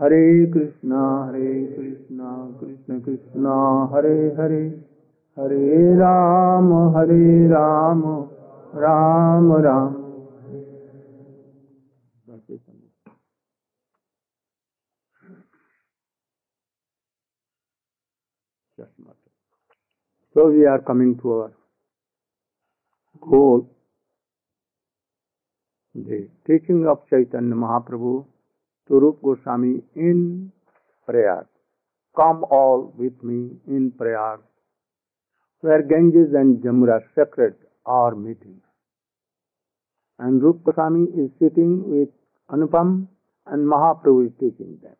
Hare Krishna Hare Krishna Krishna Krishna Hare Hare Hare Ram Hare Ram Ram Ram So we are coming to our goal, the teaching of Chaitanya Mahaprabhu to Rup Goswami in prayer. Come all with me in prayer, where Ganges and Jamuna sacred are meeting. And Rup Goswami is sitting with Anupam and Mahaprabhu is teaching them.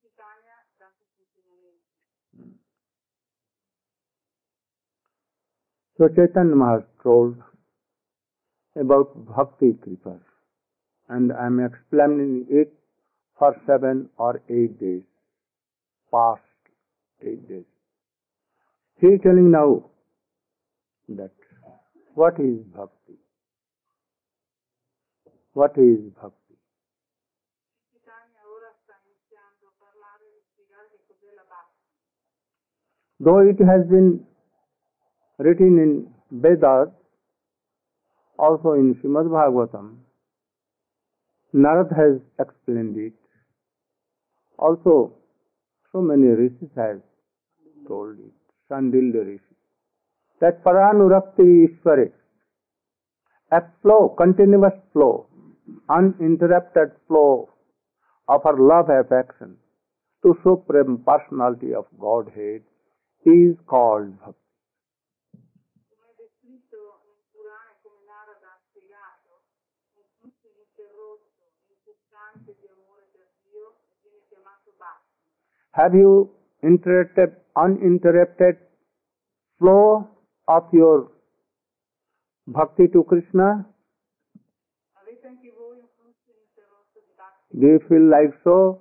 Chaitanya dà questi insegnamenti. So Chaitanya Maharaj told about Bhakti Kripa and I am explaining it for seven or eight days, past eight days. He is telling now that what is Bhakti? What is Bhakti? Though it has been written in Vedas, also in Srimad Bhagavatam, Narad has explained it. Also, so many rishis have told it. Sandilya Rishi. That Paranurakti Ishware, a flow, continuous flow, uninterrupted flow of her love affection to Supreme Personality of Godhead is called Bhakti. Have you interrupted, uninterrupted flow of your bhakti to Krishna? Do you feel like so?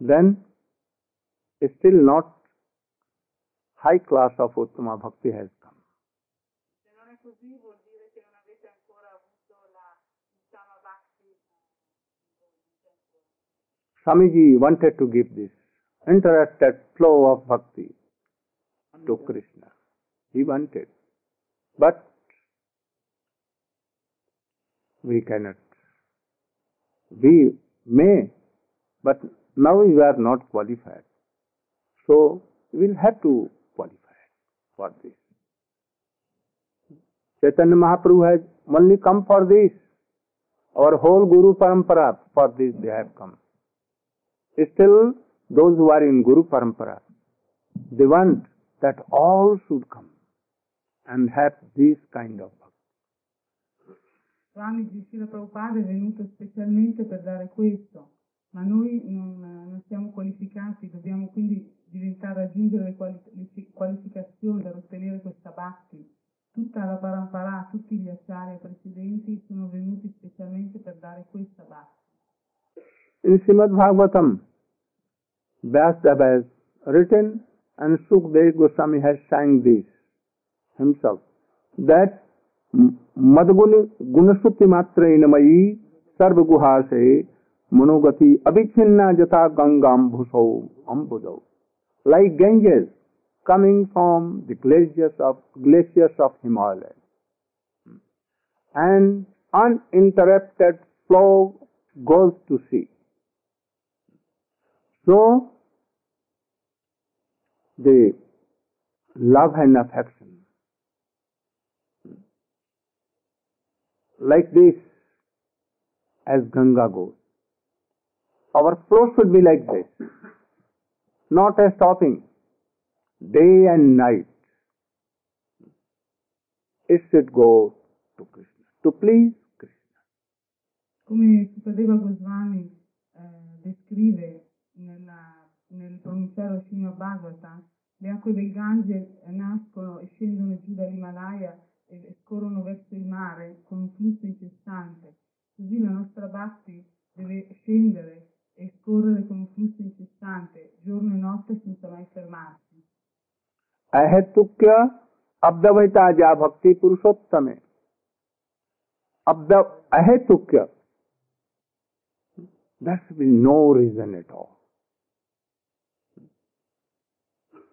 Then, still not high class of Uttama Bhakti has come. Swamiji wanted to give this interrupted flow of bhakti to Krishna. He wanted. But we cannot. We may, but now we are not qualified. So we will have to qualify for this. Chaitanya Mahaprabhu has only come for this. Our whole Guru Parampara, for this they have come. Still, those who are in Guru Parampara, they want that all should come and have this kind of. Swami Srila Prabhupada è venuto specialmente per dare questo, ma noi non, non siamo qualificati, dobbiamo quindi diventare, raggiungere le, quali- qualificazioni per ottenere questa bhakti. Tutta la parampara, tutti gli acciari precedenti sono venuti specialmente per dare questa bhakti. In Srimad Bhagavatam, Vyasadeva has written and Sukdev Goswami has sang this himself that Madguni Gunasuti Matra Inamayi Sarva Guhase Manogati Abhichinna Jata Gangam Bhusau Ambudau. Like Ganges coming from the glaciers of glaciers of Himalaya. And uninterrupted flow goes to sea. So, the love and affection, like this, as Ganga goes, our flow should be like this, not a stopping, day and night. It should go to Krishna, to please Krishna. Come Sukadeva Goswami eh, descrive nella- nel pronunciare Srimad Bhagavatam, le acque del Gange nascono e scendono giù dall'Himalaya e scorrono verso il mare con un flusso incessante. Così la nostra Bhakti deve scendere scorrere con un flusso incessante giorno e notte senza mai fermarsi. अहेतुक्य अब्दवैता जा भक्ति पुरुषोत्तम अब्द That's be no reason at all.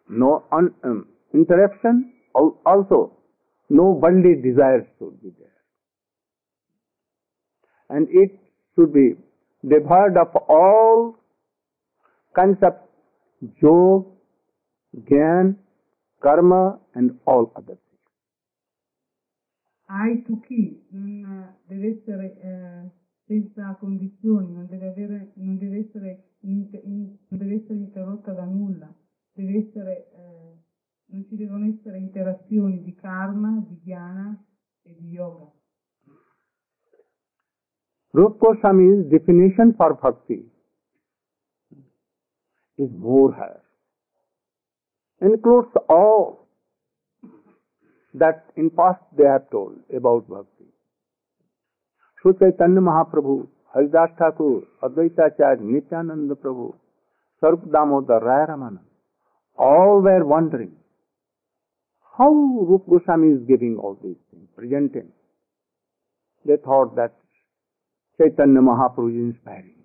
No un, um, interruption, also no worldly desires should be there. And it should be devoid of all kinds of joy, gyan, karma and all other things. Hai tu chi non deve essere eh, senza condizioni, non deve, avere, non deve, essere, inter- in- non deve essere interrotta da nulla, deve essere, eh, non ci devono essere interazioni di karma, di dhyana e di yoga. Rupa Goswami is definition for bhakti. Is more he includes all that in past they have told about bhakti. Shri Chaitanya Mahaprabhu, Haridas Thakur, Advaitacharya Nityananda Prabhu Swarupa Damodar Raya Raman all were wondering how Rupa Goswami is giving all these thing presenting they thought that Chaitanya Mahaprabhu is inspiring.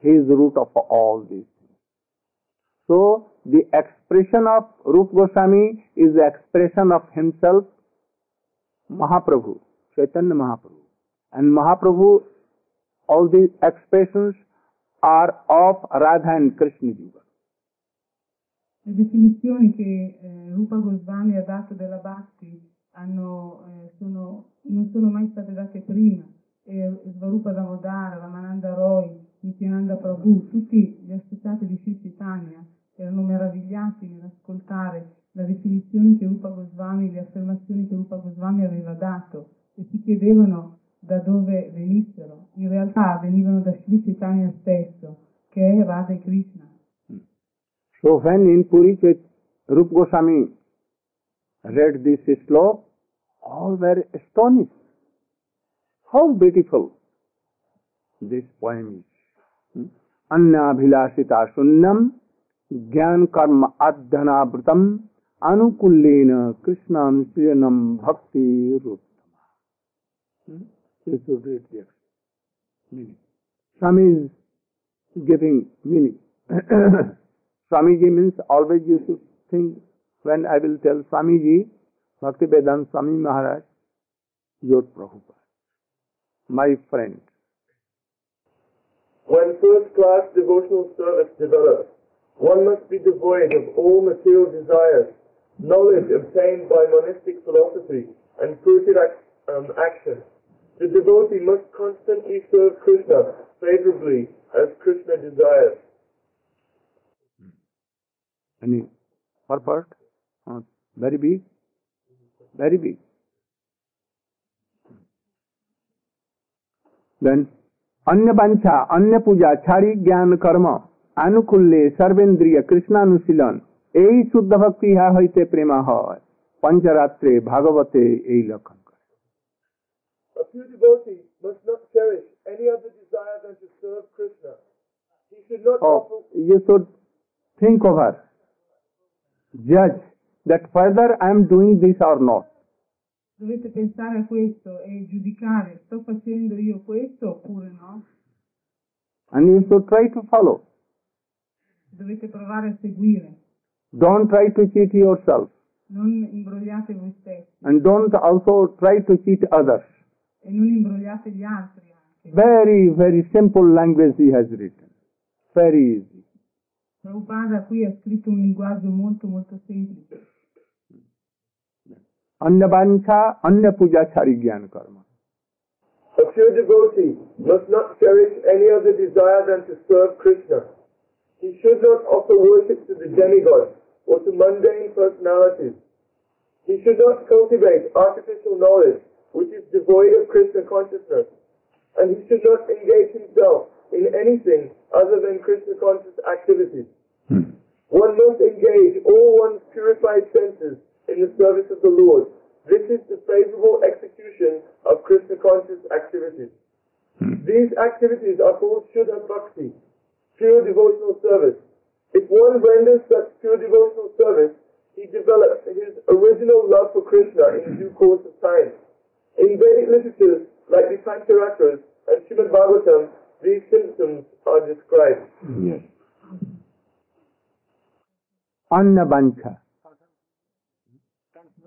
He is the root of all these things. So, the expression of Rup Goswami is the expression of himself, Mahaprabhu, Chaitanya Mahaprabhu. And Mahaprabhu, all these expressions are of Radha and Krishna Jiva. Le definizioni che eh, Rupa Goswami ha dato della Bhakti hanno, eh, sono, non sono mai state date prima. Svarupa Damodara, Ramananda Roy, Nityananda Prabhu, tutti gli associati di Sri Chaitanya erano meravigliati nell'ascoltare la definizione che Rupa Goswami, le affermazioni che Rupa Goswami aveva dato e si chiedevano da dove venissero. In realtà venivano da Sri Chaitanya stesso, che è Radha e Krishna. So when in Puri Chait, Rup Goswami read this slok, all were astonished. How beautiful this point is अन्नाभिलाषिता शून्यम ज्ञान कर्म अध्यनावृतम अनुकूल कृष्णाम श्रीनम भक्ति Rupa Swami is giving meaning Swami ji means always you should think when I when I will tell Swamiji, Bhaktivedanta Swami Maharaj, your Prabhupada. My friend. When first class devotional service develops, one must be devoid of all material desires, knowledge obtained by monistic philosophy, and fruitive ac- um, action. The devotee must constantly serve Krishna favorably as Krishna desires. Any purport? Uh, very big? Very big. Then, अन्य वांछा अन्य पूजा छाड़ी ज्ञान कर्म अनुकूल्य सर्वेन्द्रिय कृष्णानुशीलन এই শুদ্ধ ভক্তি ইহা হইতে প্রেমা হয় পঞ্চরাত্রে ভাগবতে এই লক্ষণ করে A pure devotee must not cherish any other desire than to serve Krishna. He should not Oh, offer you should think over, judge that whether I am doing this or not. Dovete pensare a questo e giudicare, sto facendo io questo oppure no? And you should try to follow. Dovete provare a seguire, Don't try to cheat yourself. non imbrogliate voi stessi And don't also try to cheat others. e non imbrogliate gli altri anche. Very, very simple language he has written. Very easy. Prabhupada qui ha scritto un linguaggio molto molto semplice. अन्य वांछा अन्य पूजा छाड़ी ज्ञान कर्म A pure devotee must not cherish any other desire than to serve Krishna. He should not offer worship to the demigods or to mundane personalities. He should not cultivate artificial knowledge which is devoid of Krishna consciousness. And he should not engage himself in anything other than Krishna conscious activities. One must engage all one's purified senses in the service of the Lord. This is the favorable execution of Krishna conscious activities. Hmm. These activities are called Shuddha Bhakti. pure devotional service. If one renders such pure devotional service, he develops his original love for Krishna in due course of time. In Vedic literatures like the Pancharatras and Srimad Bhagavatam, these symptoms are described. Yes. Annabancha.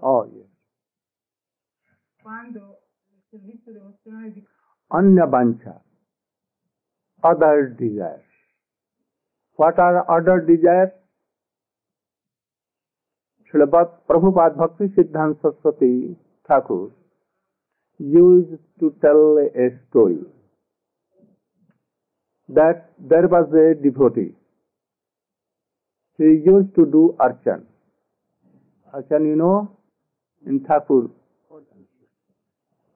Oh, yes. Quando il servizio devozionale di Annabancha. Other desires. What are other desires? Srila Prabhupada Bhakti Siddhanta Saraswati Thakur used to tell a story that there was a devotee. He used to do archan. Archan, you know, in Thakur.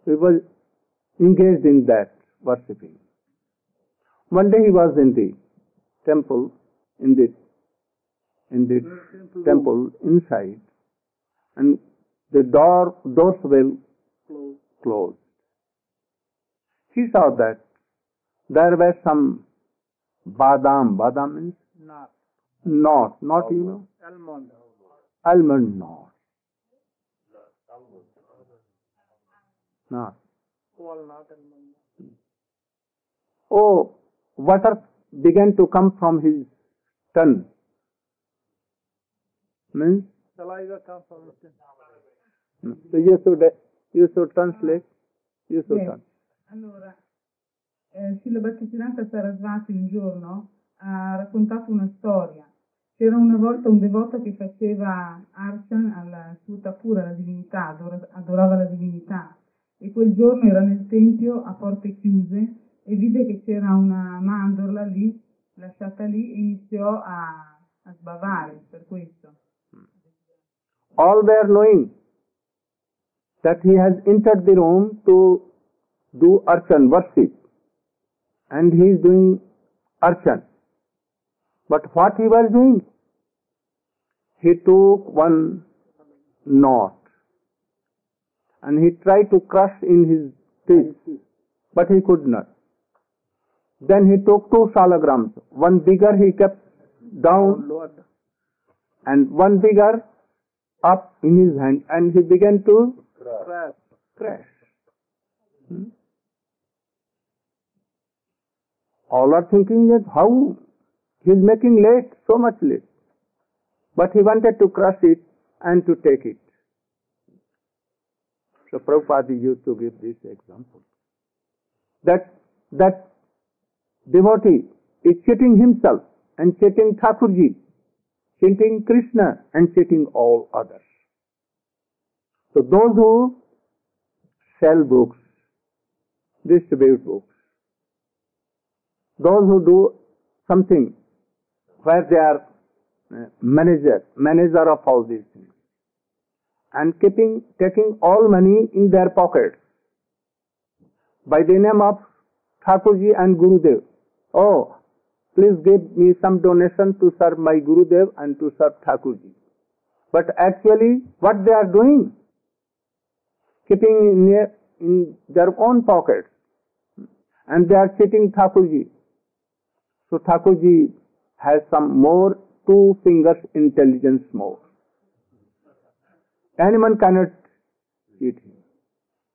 He was engaged in that worshipping. One day he was in the temple, in the in the temple inside, and the door doors were closed. He saw that there were some badam. Badam means Not. not, not you know, Almond. almond not. Not. Oh, water began to come from his tongue. Means, Saliva comes from the so you should, you should translate, you should Yes. translate. Allora, eh, Bhaktisiddhanta Sarasvati un giorno ha raccontato una storia. C'era una volta un devoto che faceva archan alla sua Thakura, la divinità, adora- adorava la divinità. E quel giorno era nel tempio a porte chiuse e vide che c'era una mandorla lì, lasciata lì, e iniziò a, a sbavare per questo. all were knowing that he has entered the room to do archan, worship, and he is doing archan. But what he was doing? He took one knot and he tried to crush in his teeth, but he could not. Then he took two salagrams, one bigger he kept down and one bigger up in his hand and he began to Crash. crash. Hmm? All are thinking that how he is making late, so much late. But he wanted to crush it and to take it. So Prabhupada used to give this example. That that devotee is cheating himself and cheating Thakurji, cheating Krishna and cheating all others. So those who sell books, distribute books, those who do something where they are uh, manager, manager of all these things, and keeping, taking all money in their pockets by the name of Thakurji and Gurudev. Oh, please give me some donation to serve my Gurudev and to serve Thakurji. But actually, what they are doing? keeping in their, in their own pockets and they are cheating Thakurji. So Thakurji has some more two fingers intelligence more. Anyone cannot eat him.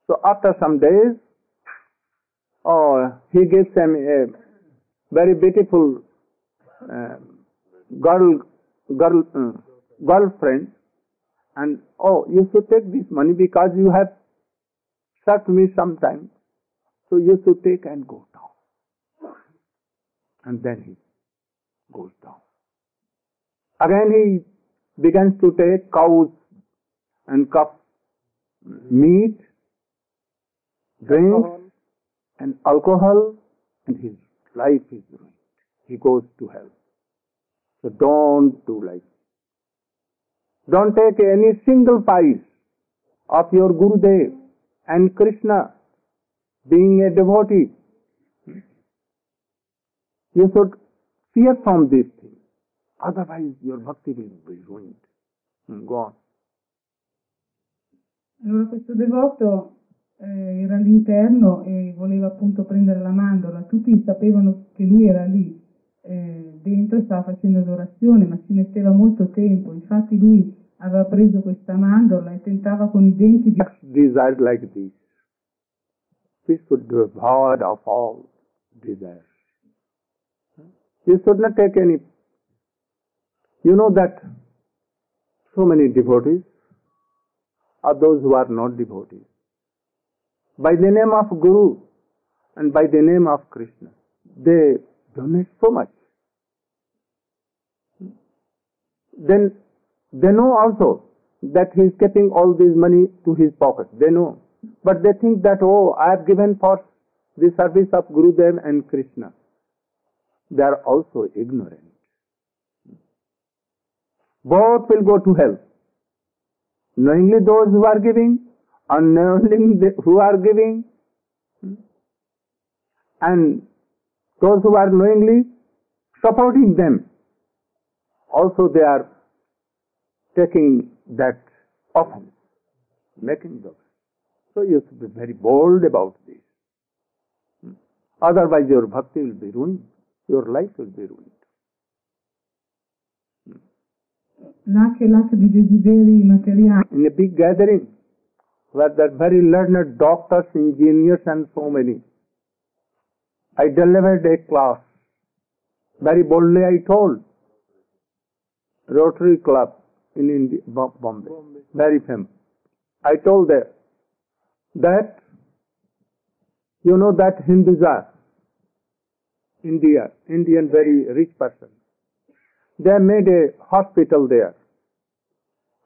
So after some days, oh, he gives him a very beautiful uh, girl, girl, uh, girlfriend, and oh, you should take this money because you have served me sometime. So you should take and go down. And then he goes down. Again he begins to take cows and cup meat, drink, and alcohol and his life is ruined. He goes to hell. So don't do like Don't take any single piece of your Gurudev and Krishna being a devotee. You should fear from these things. Otherwise your bhakti will be ruined. Hmm, Go on. Allora questo devoto eh, era all'interno e voleva appunto prendere la mandorla, tutti sapevano che lui era lì, eh, dentro e stava facendo l'adorazione, ma ci metteva molto tempo. Infatti lui aveva preso questa mandorla e tentava con i denti di desire like this. We should be devoid of all desires. You should not take any. You know that so many devotees are those who are not devotees. By the name of Guru and by the name of Krishna, they donate so much. Then they know also that he is keeping all this money to his pocket. They know. But they think that, oh, I have given for the service of Guru Gurudev and Krishna. They are also ignorant. Both will go to hell. Knowingly those who are giving, unknowingly who are giving, and those who are knowingly supporting them, also they are taking that offense, making the offense. So you should be very bold about this. Otherwise your bhakti will be ruined, your life will be ruined. Nasce l'atto di desideri materiali. In a big gathering where there are very learned doctors, engineers and so many, I delivered a class. Very boldly I told. Rotary Club in India, Bo- Bombay, very famous. I told them that you know that Hinduja, India, Indian very rich person. They made a hospital there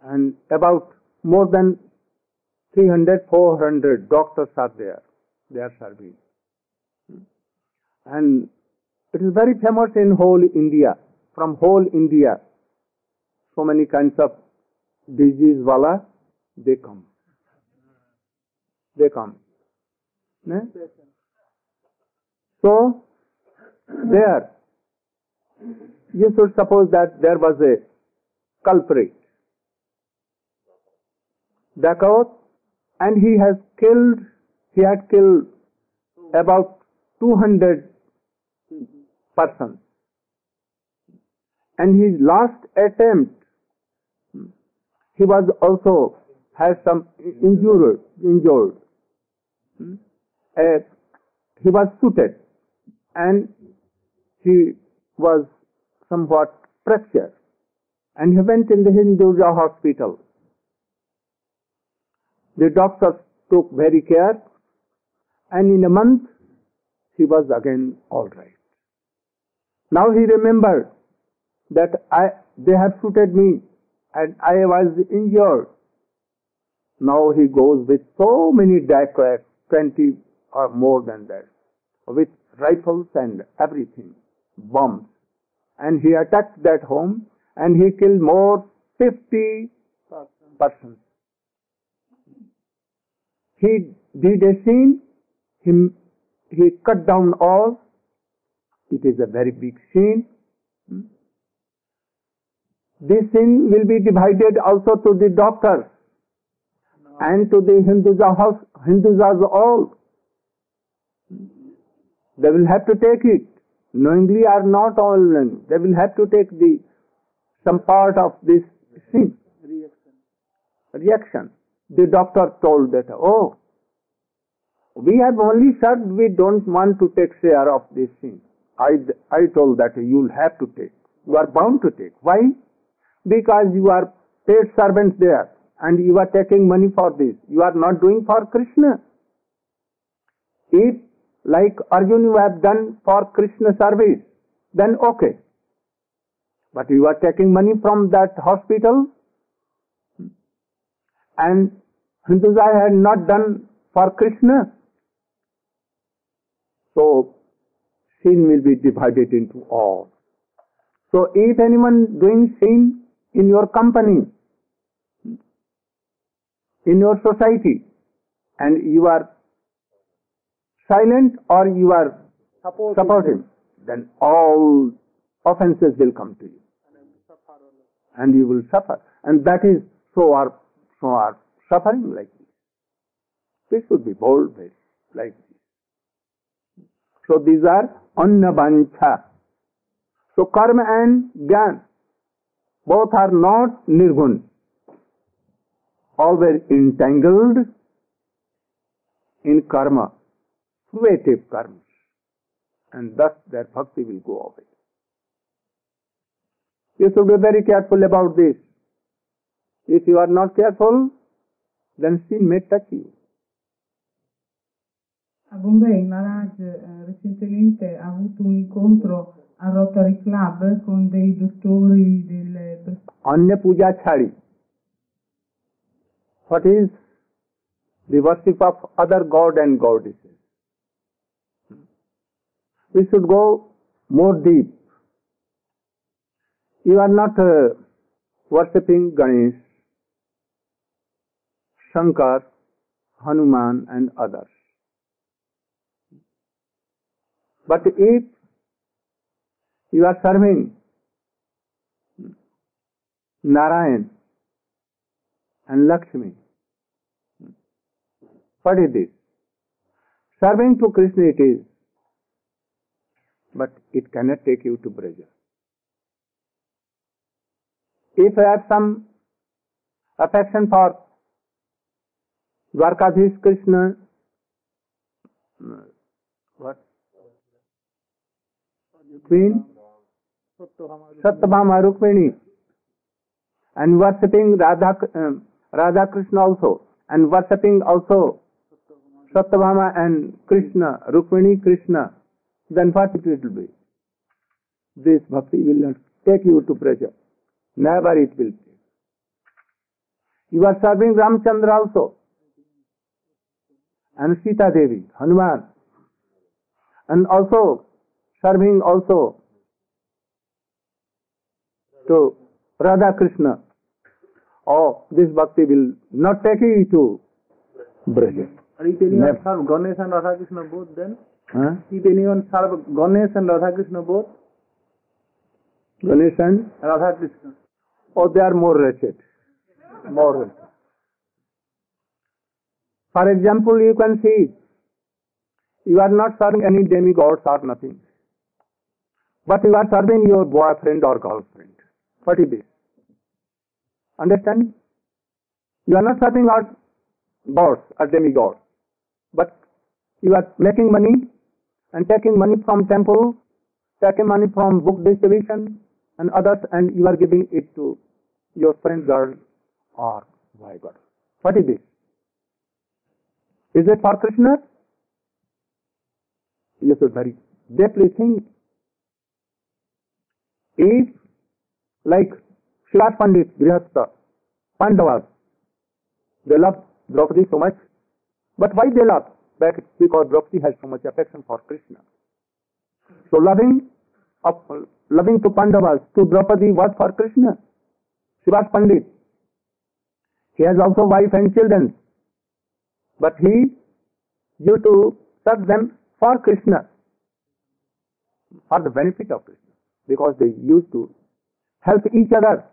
and about more than 300, 400 doctors are there. They are serving. And it is very famous in whole India, from whole India. So many kinds of disease wala, they come. They come. Ne? So, there, you should suppose that there was a culprit, dacoit, and he has killed, he had killed about 200 persons. And his last attempt, he was also has some injured, injured. Uh, he was shooted and he was somewhat fractured and he went in the Hinduja hospital. The doctors took very care and in a month he was again all right. Now he remembered that I, they had shooted me and I was injured. Now he goes with so many dacoits, 20 or more than that, with rifles and everything, bombs. And he attacked that home and he killed more 50 persons. He did a scene, he, he cut down all. It is a very big scene. This sin will be divided also to the doctors and to the Hinduja house, Hindujas all. They will have to take it, knowingly or not all, they will have to take the some part of this sin reaction. The doctor told that, oh, we have only said we don't want to take share of this sin. I, I told that you'll have to take. You are bound to take. Why? Because you are paid servants there and you are taking money for this. You are not doing for Krishna. If, like Arjun, you have done for Krishna service, then okay. But you are taking money from that hospital and Hindus I had not done for Krishna. So, sin will be divided into all. So, if anyone doing sin in your company, in your society, and you are silent or you are Suppose supportive, then all offenses will come to you and you will suffer. And that is so are so are suffering like this. This should be bold very like this. So these are annabancha. So karma and jnana both are not nirgun, always entangled in karma, fruitive karma, and thus their bhakti will go away. You should be very careful about this. If you are not careful, then sin may touch you. A Bombay Maharaj eh, recentemente ha avuto un incontro al Rotary Club con dei dottori delle Anya puja chari. What is the worship of other god and goddesses? We should go more deep. You are not uh, worshipping Ganesh, Shankar, Hanuman and others. But if you are serving Narayan and Lakshmi, what is this? Serving to Krishna it is, but it cannot take you to Braja. If you have some affection for Dwarkadhish Krishna, what? Queen Satyabhama Rukmini and worshipping Radha, um, Radha Krishna also and worshipping also Satyabhama and Krishna, Rukmini Krishna, then what it will be? This bhakti will not take you to pleasure. Never it will take. You are serving Ramchandra also and Sita Devi, Hanuman, and also serving also to Radha Krishna. Oh, this bhakti will not take you to Braja. If anyone Never. serve Ganesh and Radha Krishna both, then Huh? if anyone serve Ganesh and Radha Krishna both, Ganesh and Radha Krishna. oh, they are more wretched. More wretched. For example, you can see you are not serving any demigods or nothing, but you are serving your boyfriend or girlfriend. What is this? Understand? You are not serving our gods or demigods, but you are making money and taking money from temple, taking money from book distribution and others, and you are giving it to your friend girl or boy girl. What is this? Is it for Krishna? You should very deeply think. If, like Srivas Pandit, Grihastha, Pandavas, they love Draupadi so much, but why they love? Back because Draupadi has so much affection for Krishna. So loving, of, loving to Pandavas, to Draupadi was for Krishna. Srivas Pandit, he has also wife and children, but he used to serve them for Krishna, for the benefit of Krishna, because they used to help each other.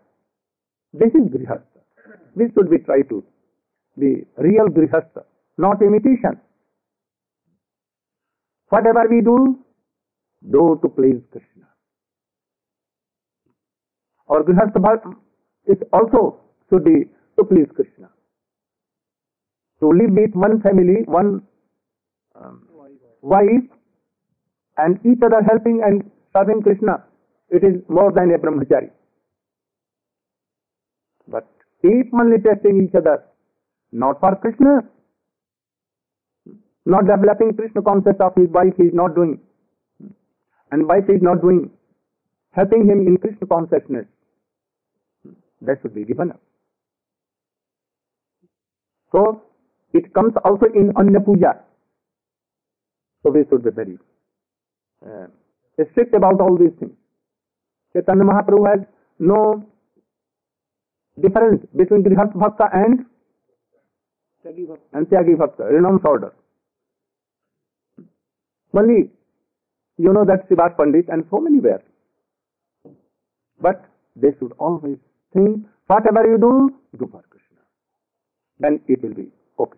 This is Grihastha. This should be try to be real Grihastha, not imitation. Whatever we do, do to please Krishna. Our Grihastha bha- is also should be to please Krishna. To live with one family, one um, wife, and each other helping and serving Krishna, it is more than a brahmachari. But keep only testing each other, not for Krishna, not developing Krishna concept of his wife he is not doing, and wife is not doing, helping him in Krishna consciousness. That should be given up. So it comes also in Anya Puja. So we should be very uh, strict about all these things. Chaitanya Mahaprabhu has no difference between Grihastha Bhakta and and Tyagi Bhakta, renounced order. Only you know that Srivas Pandit and so many were. But they should always think whatever you do, do for Krishna. Then it will be okay.